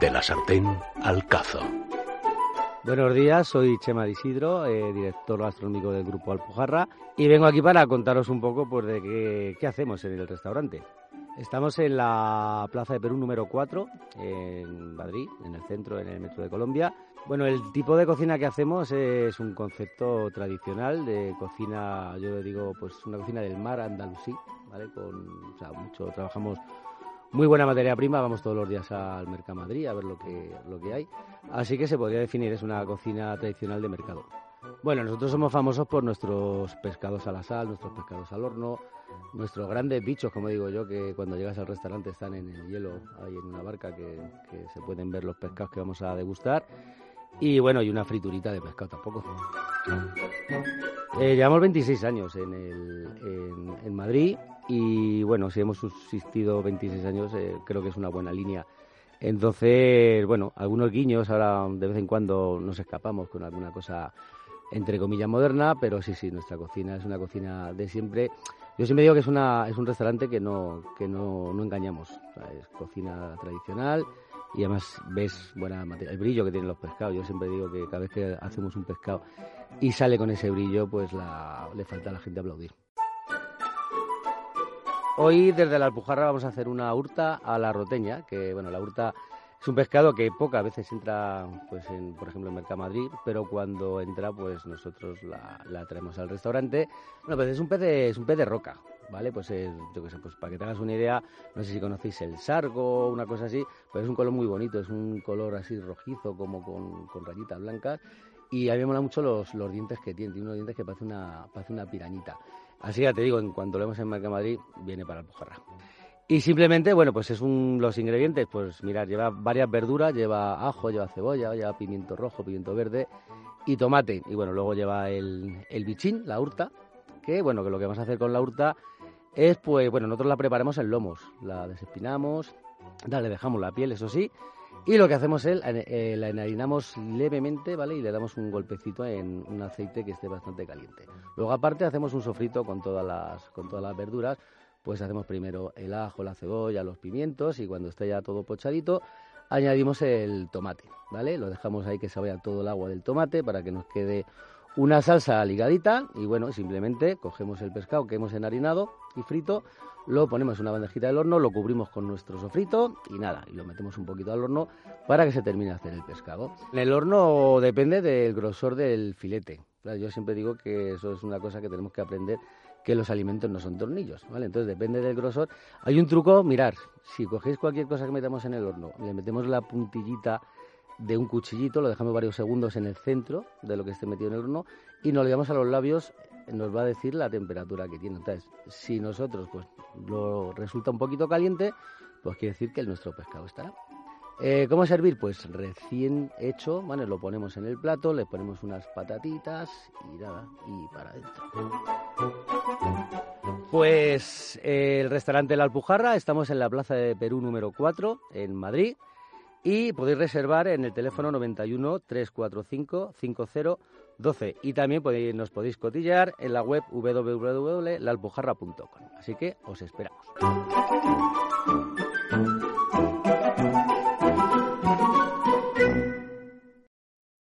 De la sartén al cazo. Buenos días, soy Chema Isidro, eh, director gastronómico del Grupo Alpujarra, y vengo aquí para contaros un poco pues, de qué, hacemos en el restaurante. Estamos en la Plaza de Perú número 4, en Madrid, en el centro, en el metro de Colombia. Bueno, el tipo de cocina que hacemos es un concepto tradicional de cocina, yo digo, pues una cocina del mar andalusí, ¿vale? Con, o sea, mucho, trabajamos muy buena materia prima, vamos todos los días al Mercado Madrid a ver lo que, lo que hay. Así que se podría definir, es una cocina tradicional de mercado. Bueno, nosotros somos famosos por nuestros pescados a la sal, nuestros pescados al horno, nuestros grandes bichos, como digo yo, que cuando llegas al restaurante están en el hielo, ahí en una barca, que, se pueden ver los pescados que vamos a degustar. Y bueno, y una friturita de pescado tampoco. Eh, llevamos 26 años en, en, en, Madrid y bueno, si hemos subsistido 26 años, eh, creo que es una buena línea. Entonces, bueno, algunos guiños, ahora de vez en cuando nos escapamos con alguna cosa entre comillas moderna, pero sí, sí, nuestra cocina es una cocina de siempre. Yo siempre digo que es, una, es un restaurante que no, que no, no engañamos, es cocina tradicional y además ves buena materia, el brillo que tienen los pescados. Yo siempre digo que cada vez que hacemos un pescado y sale con ese brillo, pues la, le falta a la gente aplaudir. Hoy desde la Alpujarra vamos a hacer una hurta a la roteña, que bueno, la hurta es un pescado que pocas veces entra, pues en, por ejemplo, en Mercamadrid, pero cuando entra, pues nosotros la, la traemos al restaurante. Bueno, pues es un pez de, es un pez de roca, ¿vale? Pues es, yo qué sé, pues para que te hagas una idea, no sé si conocéis el sargo una cosa así, pues es un color muy bonito, es un color así rojizo, como con, rayitas blancas. Y a mí me mola mucho los, los dientes que tiene, tiene unos dientes que parece una, parece una pirañita. Así ya te digo, en cuanto lo vemos en Mercamadrid, viene para Alpujarra. Y simplemente, bueno, pues es un, los ingredientes, pues mirad, lleva varias verduras, lleva ajo, lleva cebolla, lleva pimiento rojo, pimiento verde y tomate. Y bueno, luego lleva el, el bichín, la hurta, que bueno, que lo que vamos a hacer con la hurta es, pues bueno, nosotros la preparamos en lomos, la desespinamos, le dejamos la piel, eso sí, y lo que hacemos es eh, la enharinamos levemente, ¿vale? Y le damos un golpecito en un aceite que esté bastante caliente. Luego aparte hacemos un sofrito con todas las, con todas las verduras, pues hacemos primero el ajo, la cebolla, los pimientos y cuando esté ya todo pochadito añadimos el tomate, ¿vale? Lo dejamos ahí que se vaya todo el agua del tomate para que nos quede una salsa ligadita y bueno, simplemente cogemos el pescado que hemos enharinado y frito, lo ponemos en una bandejita del horno, lo cubrimos con nuestro sofrito y nada, y lo metemos un poquito al horno para que se termine de hacer el pescado. En el horno depende del grosor del filete. Yo siempre digo que eso es una cosa que tenemos que aprender que los alimentos no son tornillos, ¿vale? Entonces depende del grosor. Hay un truco, mirar, si cogéis cualquier cosa que metamos en el horno, le metemos la puntillita de un cuchillito, lo dejamos varios segundos en el centro de lo que esté metido en el horno y nos lo llevamos a los labios, nos va a decir la temperatura que tiene. Entonces, si nosotros pues lo resulta un poquito caliente, pues quiere decir que nuestro pescado estará. Eh, ¿Cómo servir? Pues recién hecho, ¿vale? Lo ponemos en el plato, le ponemos unas patatitas y nada, y para adentro. Pues eh, el restaurante La Alpujarra, estamos en la Plaza de Perú número 4, en Madrid, y podéis reservar en el teléfono 91 345 5012 y también nos podéis cotillar en la web www.lalpujarra.com. Así que os esperamos.